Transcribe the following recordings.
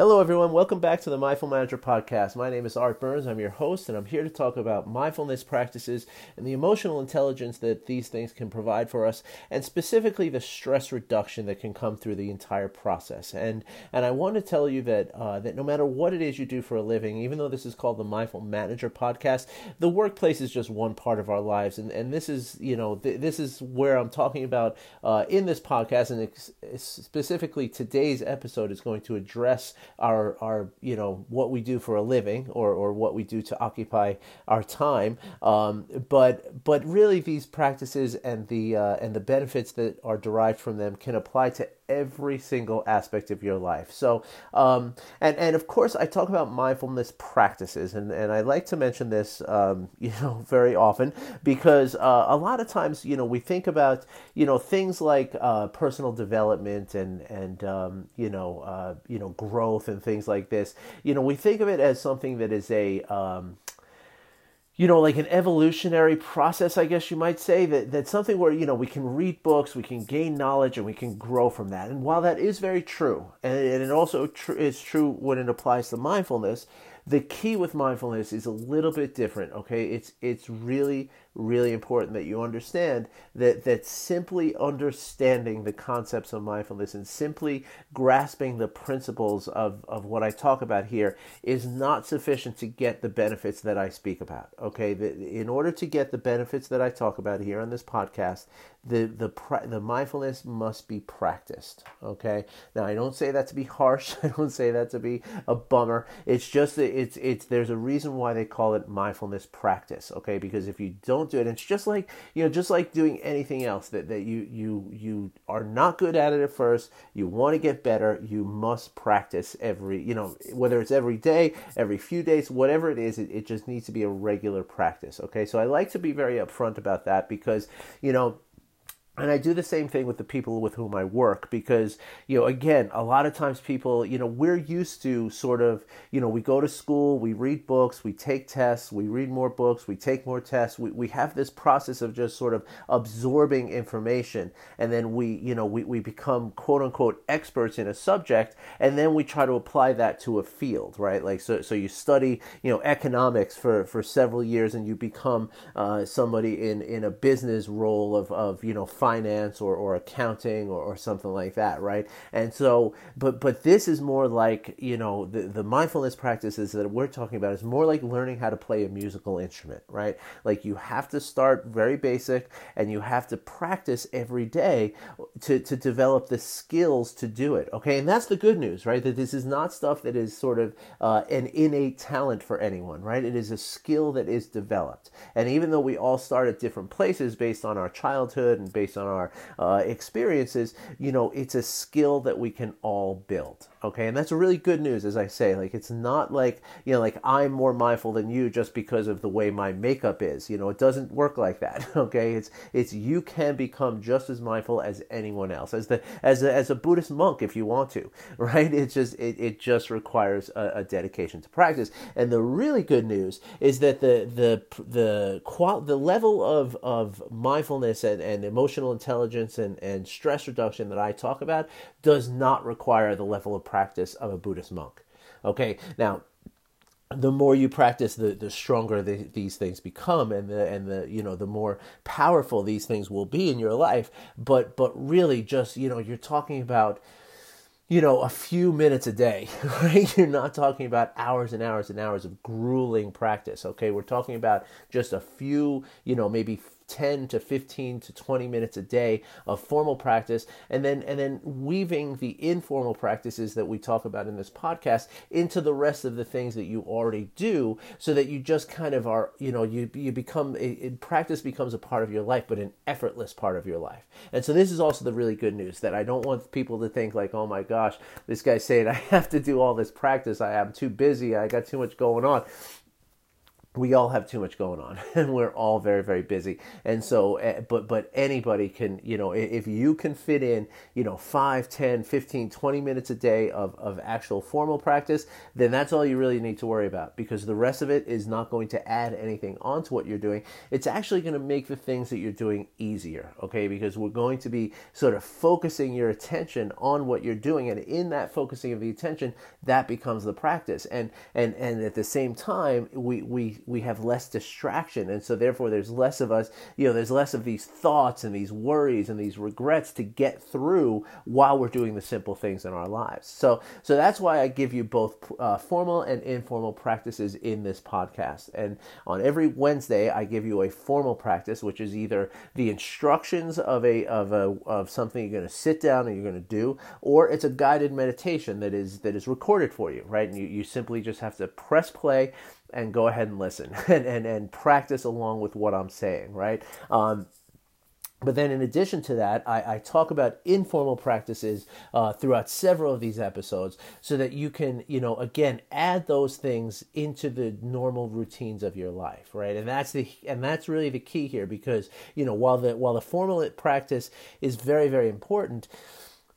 Hello, everyone. Welcome back to the Mindful Manager Podcast. My name is Art Burns. I'm your host, and I'm here to talk about mindfulness practices and the emotional intelligence that these things can provide for us, and specifically the stress reduction that can come through the entire process. And and I want to tell you that uh, that no matter what it is you do for a living, even though this is called the Mindful Manager Podcast, the workplace is just one part of our lives, and and this is you know th- this is where I'm talking about uh, in this podcast, and ex- specifically today's episode is going to address our our you know what we do for a living or or what we do to occupy our time. Um, but but really these practices and the uh, and the benefits that are derived from them can apply to every single aspect of your life. So, um, and and of course, I talk about mindfulness practices, and and I like to mention this, um, you know, very often because uh, a lot of times, you know, we think about you know things like uh, personal development and and um, you know uh, you know growth and things like this. You know, we think of it as something that is a um, you know, like an evolutionary process, I guess you might say, that that's something where, you know, we can read books, we can gain knowledge, and we can grow from that. And while that is very true, and, and it also tr- is true when it applies to mindfulness, the key with mindfulness is a little bit different, okay? It's it's really really important that you understand that that simply understanding the concepts of mindfulness and simply grasping the principles of, of what I talk about here is not sufficient to get the benefits that I speak about. Okay, in order to get the benefits that I talk about here on this podcast, the the the mindfulness must be practiced. Okay, now I don't say that to be harsh. I don't say that to be a bummer. It's just that it's it's there's a reason why they call it mindfulness practice. Okay, because if you don't don't do it. It's just like you know, just like doing anything else that, that you you you are not good at it at first. You want to get better. You must practice every you know whether it's every day, every few days, whatever it is. It, it just needs to be a regular practice. Okay, so I like to be very upfront about that because you know and I do the same thing with the people with whom I work because, you know, again, a lot of times people, you know, we're used to sort of, you know, we go to school, we read books, we take tests, we read more books, we take more tests. We, we have this process of just sort of absorbing information. And then we, you know, we, we become quote unquote experts in a subject. And then we try to apply that to a field, right? Like, so, so you study, you know, economics for, for several years and you become uh, somebody in, in a business role of, of you know, finance or, or accounting or, or something like that, right? And so, but but this is more like you know the the mindfulness practices that we're talking about is more like learning how to play a musical instrument, right? Like you have to start very basic and you have to practice every day to to develop the skills to do it. Okay, and that's the good news, right? That this is not stuff that is sort of uh, an innate talent for anyone, right? It is a skill that is developed, and even though we all start at different places based on our childhood and based on on our uh, experiences, you know, it's a skill that we can all build. Okay, and that's really good news, as I say. Like, it's not like you know, like I'm more mindful than you just because of the way my makeup is. You know, it doesn't work like that. Okay, it's it's you can become just as mindful as anyone else, as the as a, as a Buddhist monk if you want to. Right? It just it, it just requires a, a dedication to practice. And the really good news is that the the the qual the level of of mindfulness and, and emotional emotional intelligence and, and stress reduction that I talk about does not require the level of practice of a Buddhist monk. Okay, now the more you practice, the, the stronger the, these things become, and the and the you know the more powerful these things will be in your life. But but really, just you know, you're talking about you know, a few minutes a day, right? You're not talking about hours and hours and hours of grueling practice, okay? We're talking about just a few, you know, maybe 10 to 15 to 20 minutes a day of formal practice. And then and then weaving the informal practices that we talk about in this podcast into the rest of the things that you already do so that you just kind of are you know you you become it, practice becomes a part of your life but an effortless part of your life. And so this is also the really good news that I don't want people to think like oh my gosh this guy's saying I have to do all this practice. I am too busy. I got too much going on we all have too much going on and we're all very very busy. And so eh, but but anybody can you know if you can fit in you know 5 10 15 20 minutes a day of, of actual formal practice then that's all you really need to worry about because the rest of it is not going to add anything onto what you're doing. It's actually going to make the things that you're doing easier okay? Because we're going to be sort of focusing your attention on what you're doing and in that focusing of the attention that becomes the practice. And and and at the same time we we we have less distraction. And so therefore there's less of us you know there's less of these thoughts and these worries and these regrets to get through while we're doing the simple things in our lives. So so that's why i give you both uh, formal and informal practices in this podcast. And on every wednesday i give you a formal practice which is either the instructions of a of a of something you're going to sit down and you're going to do or it's a guided meditation that is that is recorded for you right? And you, you simply just have to press play and go ahead and listen and, and, and practice along with what I'm saying, right? Um, but then, in addition to that, I, I talk about informal practices uh, throughout several of these episodes, so that you can, you know, again, add those things into the normal routines of your life, right? And that's the and that's really the key here, because you know, while the while the formal practice is very very important,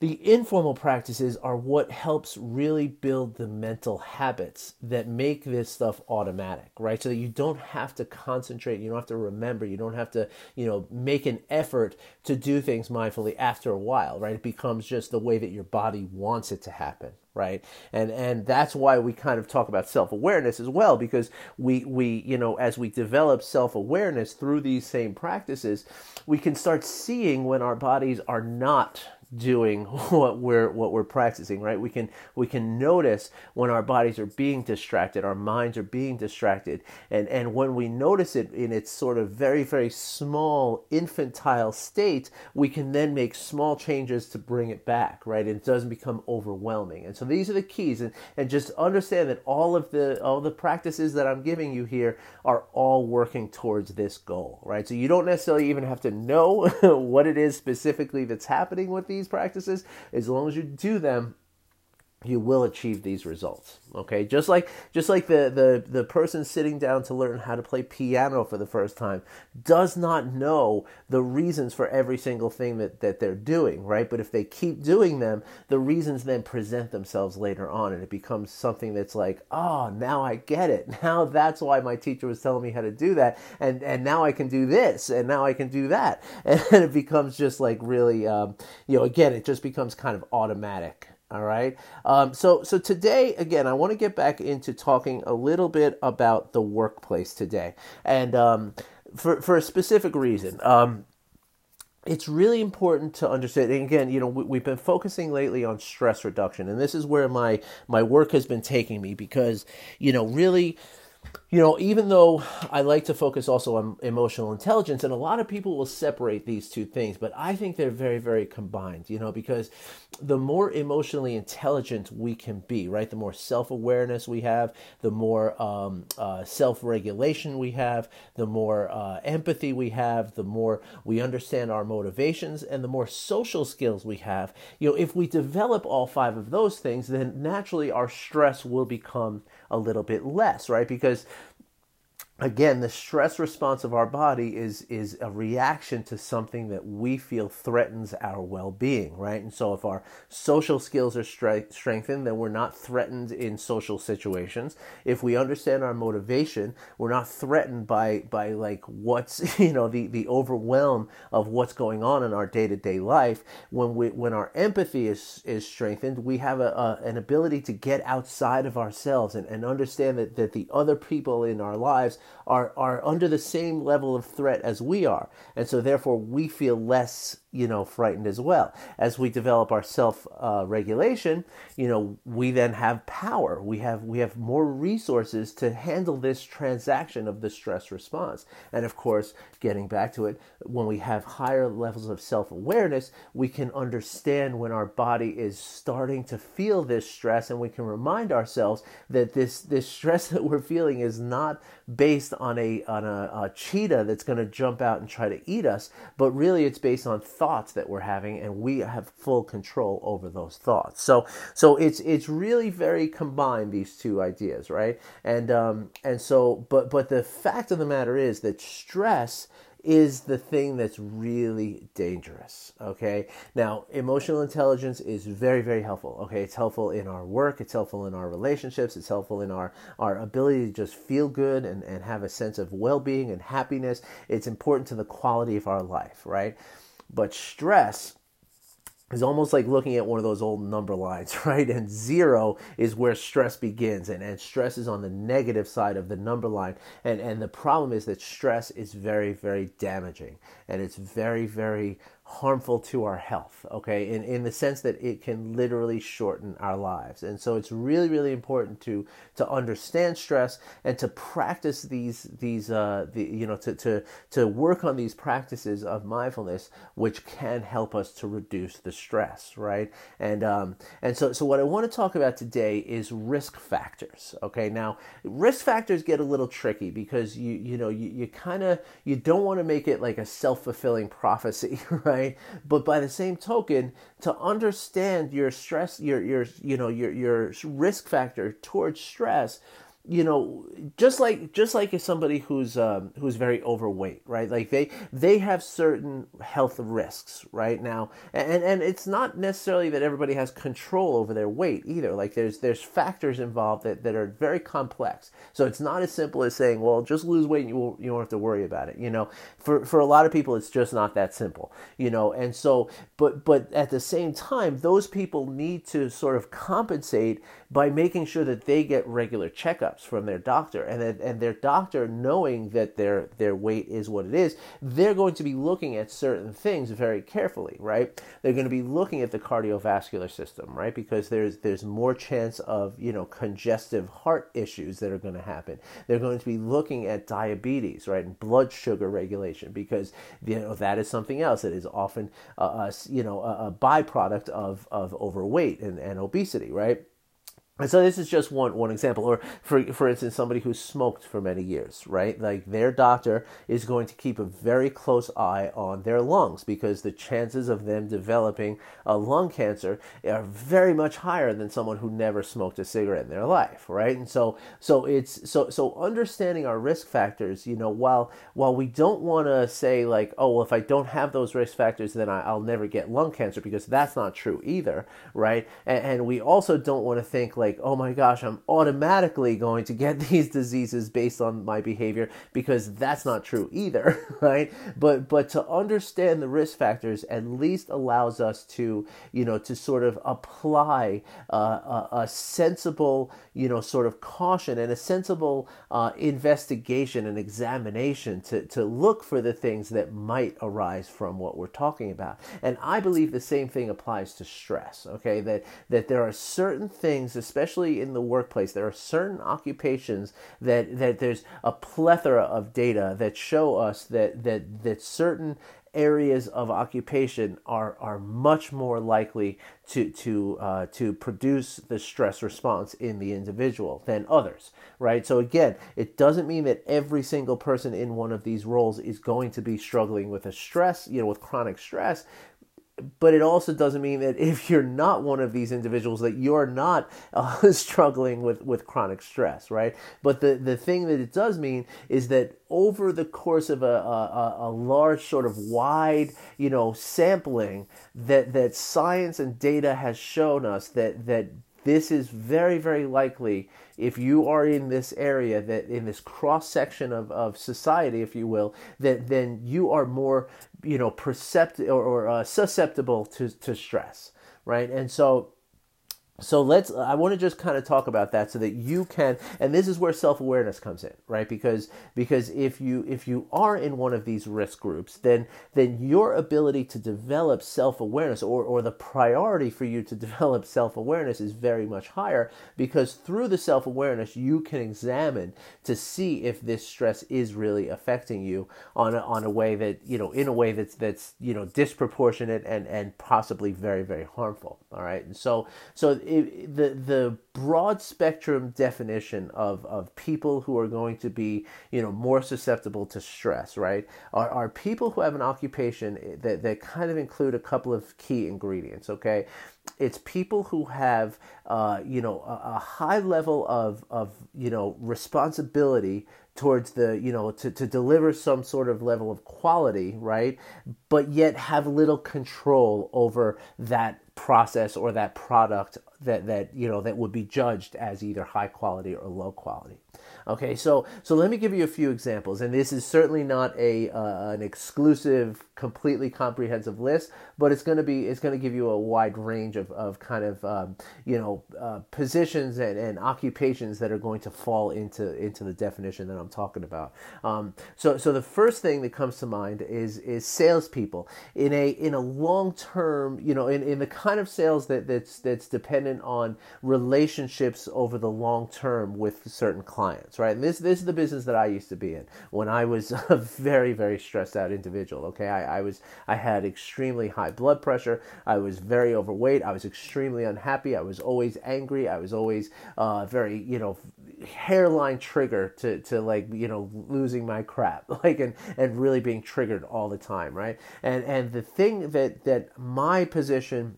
the informal practices are what helps really build the mental habits that make this stuff automatic, right? So that you don't have to concentrate, you don't have to remember, you don't have to, you know, make an effort to do things mindfully after a while, right? It becomes just the way that your body wants it to happen right and and that's why we kind of talk about self-awareness as well because we we you know as we develop self-awareness through these same practices we can start seeing when our bodies are not doing what we're what we're practicing right? We can we can notice when our bodies are being distracted our minds are being distracted and and when we notice it in its sort of very very small infantile state we can then make small changes to bring it back right? It doesn't become overwhelming. And so these are the keys. And and just understand that all of the all the practices that I'm giving you here are all working towards this goal right? So you don't necessarily even have to know what it is specifically that's happening with these these practices, as long as you do them, you will achieve these results okay? Just like just like the, the the person sitting down to learn how to play piano for the first time does not know the reasons for every single thing that that they're doing right? But if they keep doing them the reasons then present themselves later on and it becomes something that's like oh now i get it. Now that's why my teacher was telling me how to do that. And and now i can do this. And now i can do that. And it becomes just like really um, you know again it just becomes kind of automatic all right. Um, so so today again, I want to get back into talking a little bit about the workplace today, and um, for for a specific reason. Um, it's really important to understand and again you know we, have been focusing lately on stress reduction and this is where my my work has been taking me because you know really you know, even though I like to focus also on emotional intelligence, and a lot of people will separate these two things, but I think they're very, very combined, you know, because the more emotionally intelligent we can be, right, the more self awareness we have, the more um, uh, self regulation we have, the more uh, empathy we have, the more we understand our motivations, and the more social skills we have. You know, if we develop all five of those things, then naturally our stress will become a little bit less, right? Because again the stress response of our body is is a reaction to something that we feel threatens our well-being right? And so if our social skills are stre- strengthened then we're not threatened in social situations. If we understand our motivation we're not threatened by by like what's you know the the overwhelm of what's going on in our day-to-day life. When we when our empathy is is strengthened we have a, a an ability to get outside of ourselves and, and understand that that the other people in our lives are, are under the same level of threat as we are. And so therefore we feel less you know, frightened as well. As we develop our self uh, regulation, you know, we then have power. We have we have more resources to handle this transaction of the stress response. And of course, getting back to it, when we have higher levels of self awareness, we can understand when our body is starting to feel this stress, and we can remind ourselves that this this stress that we're feeling is not based on a on a, a cheetah that's going to jump out and try to eat us, but really it's based on thoughts that we're having and we have full control over those thoughts so so it's it's really very combined these two ideas right and um and so but but the fact of the matter is that stress is the thing that's really dangerous. Okay. Now, emotional intelligence is very, very helpful. Okay. It's helpful in our work. It's helpful in our relationships. It's helpful in our, our ability to just feel good and, and have a sense of well being and happiness. It's important to the quality of our life, right? But stress is almost like looking at one of those old number lines, right? And zero is where stress begins, and, and stress is on the negative side of the number line. And, and the problem is that stress is very, very damaging, and it's very, very harmful to our health, okay, in, in the sense that it can literally shorten our lives. And so it's really, really important to to understand stress and to practice these these uh the you know to to to work on these practices of mindfulness which can help us to reduce the stress, right? And um and so so what I want to talk about today is risk factors. Okay, now risk factors get a little tricky because you you know you, you kind of you don't want to make it like a self-fulfilling prophecy, right? Right? But by the same token, to understand your stress, your your you know your your risk factor towards stress you know just like just like if somebody who's um, who's very overweight right? Like they they have certain health risks right now. And and it's not necessarily that everybody has control over their weight either. Like there's there's factors involved that, that are very complex. So it's not as simple as saying well just lose weight and you won't, you won't have to worry about it you know? For for a lot of people it's just not that simple you know? And so but but at the same time those people need to sort of compensate by making sure that they get regular checkups from their doctor and and their doctor knowing that their their weight is what it is they're going to be looking at certain things very carefully right? They're going to be looking at the cardiovascular system right? Because there's there's more chance of you know congestive heart issues that are going to happen. They're going to be looking at diabetes right? And blood sugar regulation because you know that is something else that is often uh, a, you know a, a byproduct of of overweight and, and obesity right and so this is just one one example. Or for for instance somebody who smoked for many years right? Like their doctor is going to keep a very close eye on their lungs because the chances of them developing a lung cancer are very much higher than someone who never smoked a cigarette in their life right? And so so it's so so understanding our risk factors you know while while we don't want to say like oh well if I don't have those risk factors then I, will never get lung cancer because that's not true either right? And, and we also don't want to think like, oh my gosh, I'm automatically going to get these diseases based on my behavior because that's not true either, right? But but to understand the risk factors at least allows us to, you know, to sort of apply uh, a, a, sensible, you know, sort of caution and a sensible uh, investigation and examination to, to look for the things that might arise from what we're talking about. And I believe the same thing applies to stress, okay? That that there are certain things, especially especially in the workplace, there are certain occupations that, that there's a plethora of data that show us that, that, that certain areas of occupation are are much more likely to to uh, to produce the stress response in the individual than others, right? So again, it doesn't mean that every single person in one of these roles is going to be struggling with a stress, you know, with chronic stress but it also doesn't mean that if you're not one of these individuals that you're not uh, struggling with, with chronic stress right? But the, the thing that it does mean is that over the course of a, a, a large sort of wide you know sampling that, that science and data has shown us that, that this is very very likely if you are in this area that in this cross section of, of society if you will that then you are more you know perceptive or, or uh, susceptible to, to stress right? And so so let's i want to just kind of talk about that so that you can and this is where self-awareness comes in right? Because because if you if you are in one of these risk groups then then your ability to develop self-awareness or or the priority for you to develop self-awareness is very much higher because through the self-awareness you can examine to see if this stress is really affecting you on a, on a way that you know in a way that's that's you know disproportionate and and possibly very very harmful all right? And so so it, the the broad spectrum definition of of people who are going to be you know more susceptible to stress, right? Are are people who have an occupation that that kind of include a couple of key ingredients. Okay, it's people who have uh, you know a, a, high level of of you know responsibility towards the you know to, to deliver some sort of level of quality right? But yet have little control over that process or that product that that you know that would be judged as either high quality or low quality Okay, so so let me give you a few examples, and this is certainly not a uh, an exclusive, completely comprehensive list, but it's going to be it's going to give you a wide range of, of kind of um, you know uh, positions and, and occupations that are going to fall into into the definition that I'm talking about. Um, so so the first thing that comes to mind is is salespeople in a in a long term you know in, in the kind of sales that that's that's dependent on relationships over the long term with certain clients right? And this this is the business that I used to be in when I was a very very stressed out individual. Okay, I, I was I had extremely high blood pressure. I was very overweight. I was extremely unhappy. I was always angry. I was always uh, very you know hairline trigger to to like you know losing my crap like and and really being triggered all the time right and and the thing that that my position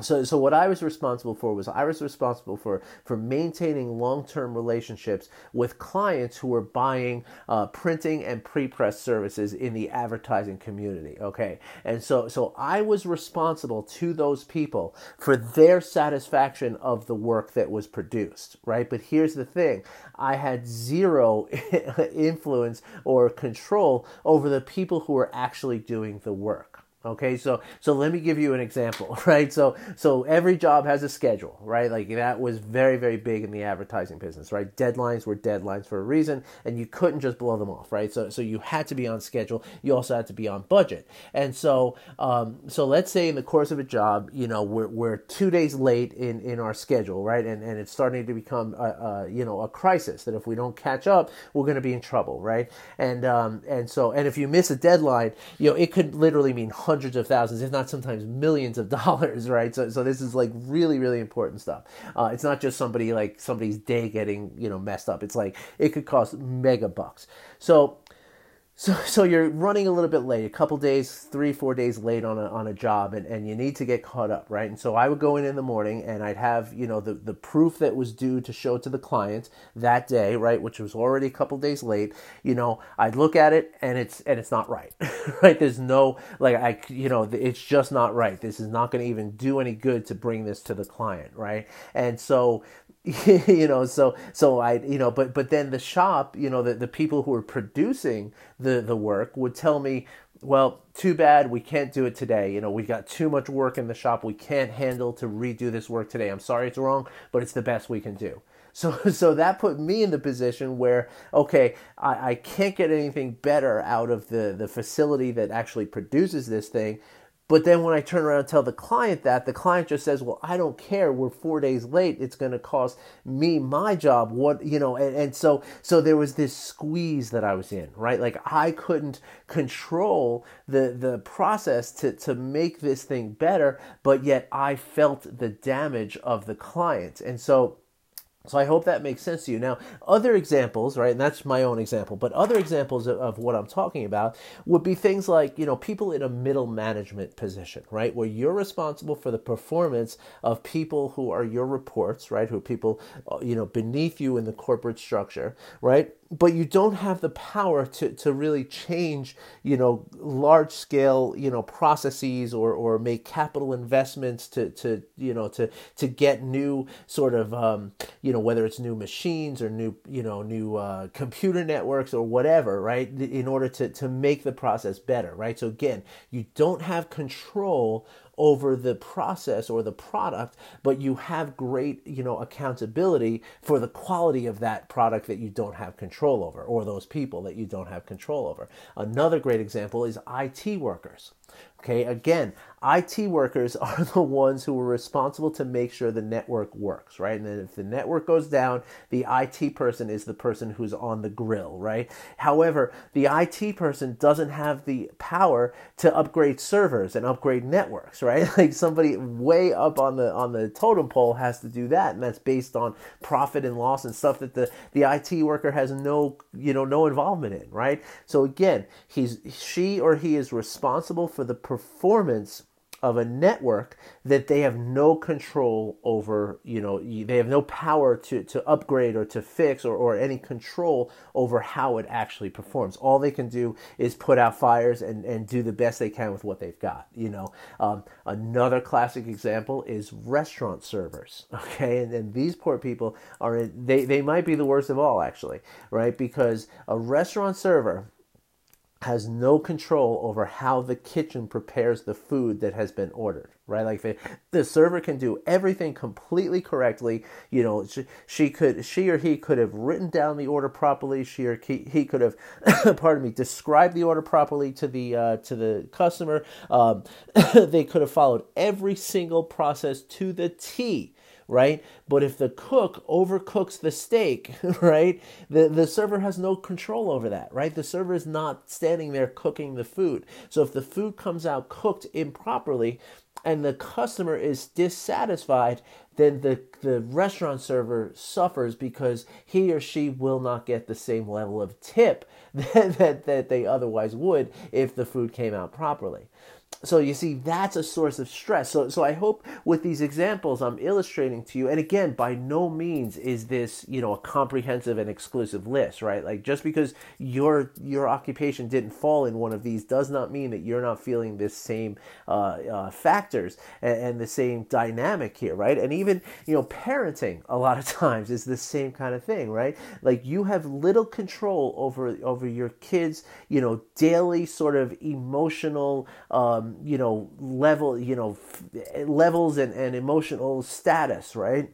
so so what I was responsible for was I was responsible for for maintaining long term relationships with clients who were buying uh, printing and pre press services in the advertising community. Okay, and so so I was responsible to those people for their satisfaction of the work that was produced. Right, but here's the thing: I had zero influence or control over the people who were actually doing the work. Okay, so so let me give you an example, right? So so every job has a schedule, right? Like that was very very big in the advertising business, right? Deadlines were deadlines for a reason, and you couldn't just blow them off, right? So so you had to be on schedule. You also had to be on budget, and so um, so let's say in the course of a job, you know, we're we're two days late in in our schedule, right? And and it's starting to become a, a you know a crisis that if we don't catch up, we're going to be in trouble, right? And um and so and if you miss a deadline, you know, it could literally mean hundreds of thousands, if not sometimes millions of dollars, right? So, so this is like really, really important stuff. Uh, it's not just somebody like somebody's day getting, you know, messed up. It's like it could cost mega bucks. So so, so you're running a little bit late, a couple days, three, four days late on a, on a job, and, and you need to get caught up, right? And so I would go in in the morning and I'd have, you know, the, the proof that was due to show to the client that day, right, which was already a couple days late. You know, I'd look at it and it's, and it's not right, right? There's no, like, I, you know, it's just not right. This is not going to even do any good to bring this to the client, right? And so you know so so i you know but but then the shop you know the, the people who are producing the the work would tell me well too bad we can't do it today. You know we've got too much work in the shop. We can't handle to redo this work today. I'm sorry it's wrong but it's the best we can do. So so that put me in the position where okay i, I can't get anything better out of the the facility that actually produces this thing but then when I turn around and tell the client that, the client just says, "Well, I don't care. We're four days late. It's going to cost me my job." What you know, and, and so so there was this squeeze that I was in, right? Like I couldn't control the the process to to make this thing better, but yet I felt the damage of the client, and so so I hope that makes sense to you. Now, other examples, right, and that's my own example, but other examples of, of, what I'm talking about would be things like, you know, people in a middle management position, right, where you're responsible for the performance of people who are your reports, right, who are people, uh, you know, beneath you in the corporate structure, right, but you don't have the power to, to really change, you know, large scale, you know, processes or, or make capital investments to, to, you know, to, to get new sort of, um, you know, whether it's new machines or new, you know, new uh, computer networks or whatever, right? In order to, to make the process better, right? So again, you don't have control over the process or the product, but you have great, you know, accountability for the quality of that product that you don't have control over or those people that you don't have control over. Another great example is IT workers. Okay, again, IT workers are the ones who are responsible to make sure the network works, right? And then if the network goes down, the IT person is the person who's on the grill, right? However, the IT person doesn't have the power to upgrade servers and upgrade networks, right? Like somebody way up on the on the totem pole has to do that, and that's based on profit and loss and stuff that the the IT worker has no, you know, no involvement in, right? So again, he's she or he is responsible for the performance of a network that they have no control over you know they have no power to, to upgrade or to fix or, or any control over how it actually performs. All they can do is put out fires and, and do the best they can with what they've got you know. Um, another classic example is restaurant servers okay? And, these poor people are in, they, they might be the worst of all actually right? Because a restaurant server has no control over how the kitchen prepares the food that has been ordered right? Like the, server can do everything completely correctly you know she, she could she or he could have written down the order properly she or he, he could have pardon me described the order properly to the uh, to the customer. Um, they could have followed every single process to the t right? But if the cook overcooks the steak, right, the, the server has no control over that, right? The server is not standing there cooking the food. So if the food comes out cooked improperly and the customer is dissatisfied, then the, the restaurant server suffers because he or she will not get the same level of tip that, that, that they otherwise would if the food came out properly so you see that's a source of stress. So so i hope with these examples i'm illustrating to you and again by no means is this you know a comprehensive and exclusive list right? Like just because your your occupation didn't fall in one of these does not mean that you're not feeling this same uh, uh, factors and, and the same dynamic here right? And even you know parenting a lot of times is the same kind of thing right? Like you have little control over over your kids you know daily sort of emotional um, you know level you know levels and, and emotional status right?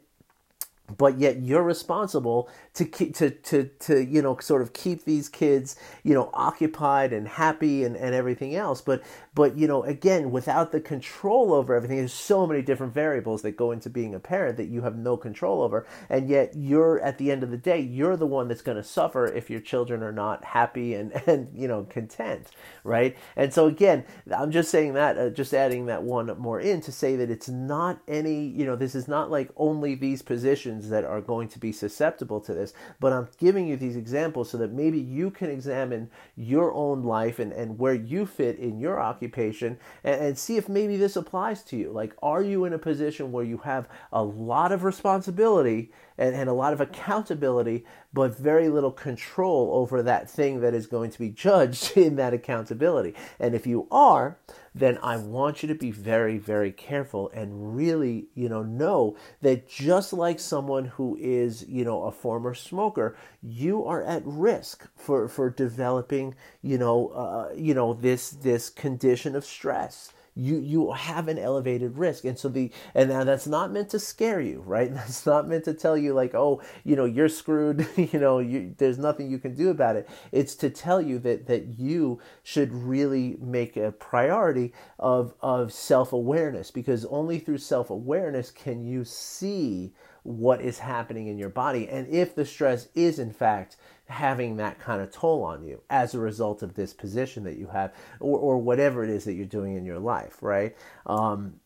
But yet you're responsible to keep to, to to you know sort of keep these kids you know occupied and happy and, and everything else. But but you know again without the control over everything there's so many different variables that go into being a parent that you have no control over. And yet you're at the end of the day you're the one that's going to suffer if your children are not happy and and you know content right? And so again i'm just saying that uh, just adding that one more in to say that it's not any you know this is not like only these positions that are going to be susceptible to this this, but I'm giving you these examples so that maybe you can examine your own life and, and where you fit in your occupation and, and see if maybe this applies to you. Like, are you in a position where you have a lot of responsibility and, and a lot of accountability, but very little control over that thing that is going to be judged in that accountability? And if you are, then I want you to be very, very careful and really, you know, know that just like someone who is, you know, a former smoker, you are at risk for, for developing, you know, uh, you know, this, this condition of stress you you have an elevated risk. And so the and now that's not meant to scare you right? That's not meant to tell you like oh you know you're screwed you know you, there's nothing you can do about it. It's to tell you that that you should really make a priority of of self-awareness because only through self-awareness can you see what is happening in your body. And if the stress is in fact having that kind of toll on you as a result of this position that you have or, or whatever it is that you're doing in your life right? Um,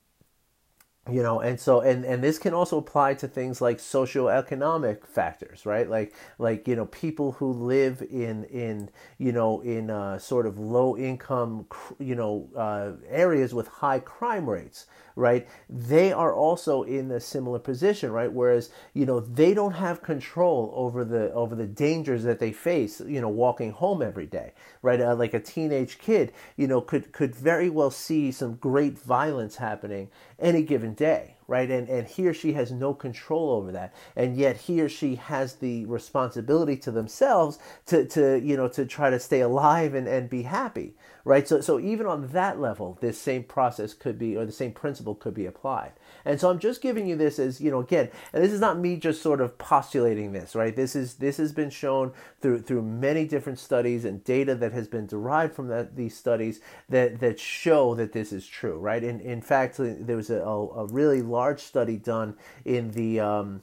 you know and so and and this can also apply to things like socioeconomic factors right? Like like you know people who live in in you know in uh, sort of low income you know uh, areas with high crime rates right? They are also in a similar position right? Whereas you know they don't have control over the over the dangers that they face you know walking home every day right? Uh, like a teenage kid you know could could very well see some great violence happening any given day right? And and he or she has no control over that, and yet he or she has the responsibility to themselves to to you know to try to stay alive and and be happy, right? So so even on that level, this same process could be or the same principle could be applied. And so I'm just giving you this as, you know, again, and this is not me just sort of postulating this, right? This is this has been shown through through many different studies and data that has been derived from that these studies that that show that this is true, right? In in fact, there was a, a really large study done in the um,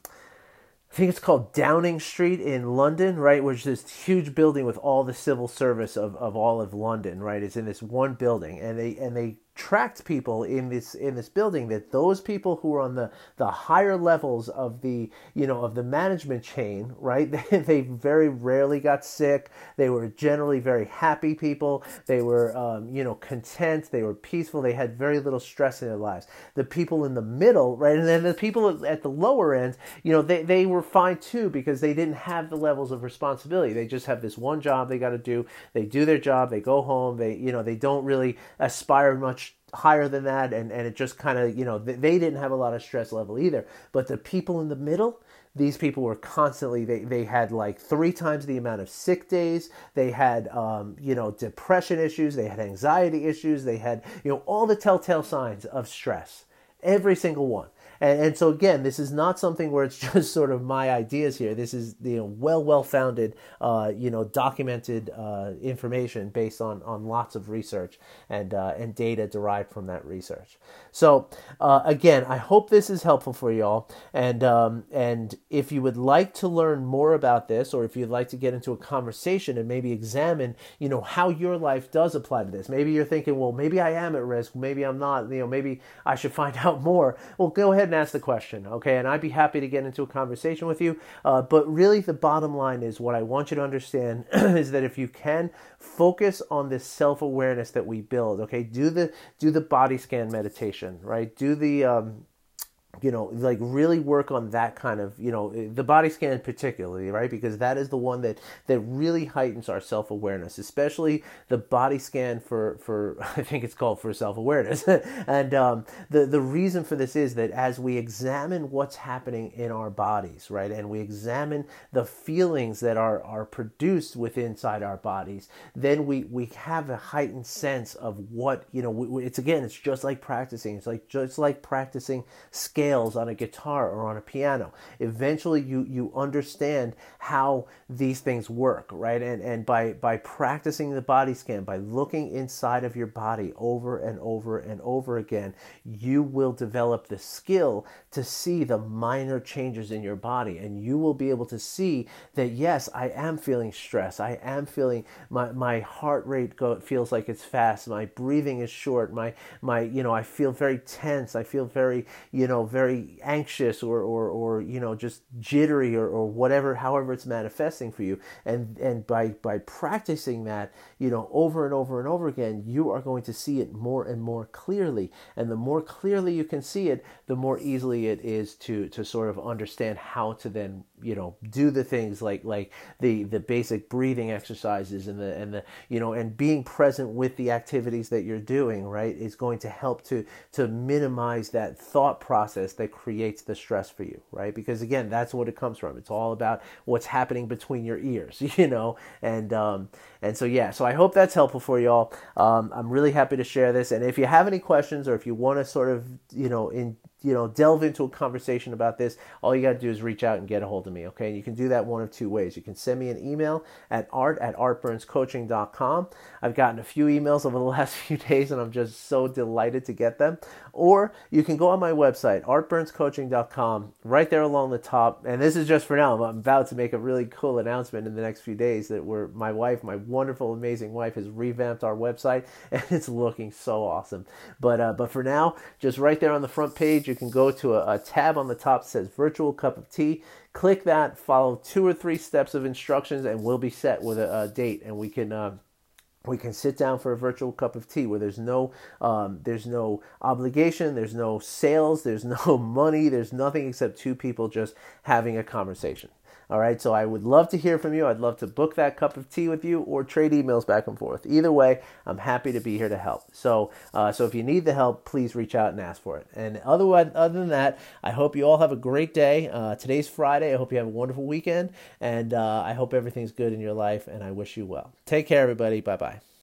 I think it's called Downing Street in London, right? Which is this huge building with all the civil service of, of all of London, right? It's in this one building, and they and they tracked people in this in this building that those people who were on the the higher levels of the you know of the management chain right? They, they very rarely got sick. They were generally very happy people. They were um, you know content. They were peaceful. They had very little stress in their lives. The people in the middle right and then the people at the lower end you know they, they were fine too because they didn't have the levels of responsibility. They just have this one job they got to do. They do their job. They go home. They you know they don't really aspire much higher than that and, and it just kind of you know they didn't have a lot of stress level either. But the people in the middle these people were constantly they, they had like three times the amount of sick days. They had um, you know depression issues they had anxiety issues they had you know all the telltale signs of stress. Every single one and, and so again, this is not something where it's just sort of my ideas here. This is you know well well founded, uh, you know documented uh, information based on on lots of research and uh, and data derived from that research. So uh, again, I hope this is helpful for y'all. And um, and if you would like to learn more about this, or if you'd like to get into a conversation and maybe examine, you know, how your life does apply to this. Maybe you're thinking, well, maybe I am at risk. Maybe I'm not. You know, maybe I should find out more. Well, go ahead and ask the question, okay? And I'd be happy to get into a conversation with you. Uh, but really, the bottom line is what I want you to understand is that if you can focus on this self awareness that we build, okay, do the do the body scan meditation, right? Do the um, you know, like really work on that kind of, you know, the body scan particularly, right? Because that is the one that that really heightens our self awareness, especially the body scan for for I think it's called for self awareness. and um, the the reason for this is that as we examine what's happening in our bodies, right, and we examine the feelings that are are produced within inside our bodies, then we we have a heightened sense of what you know. We, it's again, it's just like practicing. It's like just like practicing scale scales on a guitar or on a piano. Eventually, you you understand how these things work, right? And and by by practicing the body scan, by looking inside of your body over and over and over again, you will develop the skill to see the minor changes in your body, and you will be able to see that yes, I am feeling stress. I am feeling my my heart rate go, feels like it's fast. My breathing is short. My my you know I feel very tense. I feel very you know very anxious or, or, or you know just jittery or, or whatever however it's manifesting for you. And and by by practicing that you know over and over and over again you are going to see it more and more clearly. And the more clearly you can see it the more easily it is to to sort of understand how to then you know do the things like like the the basic breathing exercises and the and the you know and being present with the activities that you're doing right is going to help to to minimize that thought process that creates the stress for you right because again that's what it comes from it's all about what's happening between your ears you know and um and so yeah so i hope that's helpful for y'all um i'm really happy to share this and if you have any questions or if you want to sort of you know in you know, delve into a conversation about this, all you got to do is reach out and get a hold of me, okay? And you can do that one of two ways. You can send me an email at art at artburnscoaching.com. I've gotten a few emails over the last few days and I'm just so delighted to get them. Or you can go on my website, artburnscoaching.com, right there along the top. And this is just for now. I'm about to make a really cool announcement in the next few days that we're, my wife, my wonderful, amazing wife, has revamped our website and it's looking so awesome. But, uh, but for now, just right there on the front page, you can go to a, a tab on the top that says virtual cup of tea. Click that, follow two or three steps of instructions, and we'll be set with a, a date, and we can. Uh, we can sit down for a virtual cup of tea where there's no um, there's no obligation there's no sales there's no money there's nothing except two people just having a conversation All right, so I would love to hear from you. I'd love to book that cup of tea with you or trade emails back and forth. Either way, I'm happy to be here to help. So, uh, so if you need the help, please reach out and ask for it. And otherwise, other than that, I hope you all have a great day. Uh, today's Friday. I hope you have a wonderful weekend, and uh, I hope everything's good in your life. And I wish you well. Take care, everybody. Bye bye.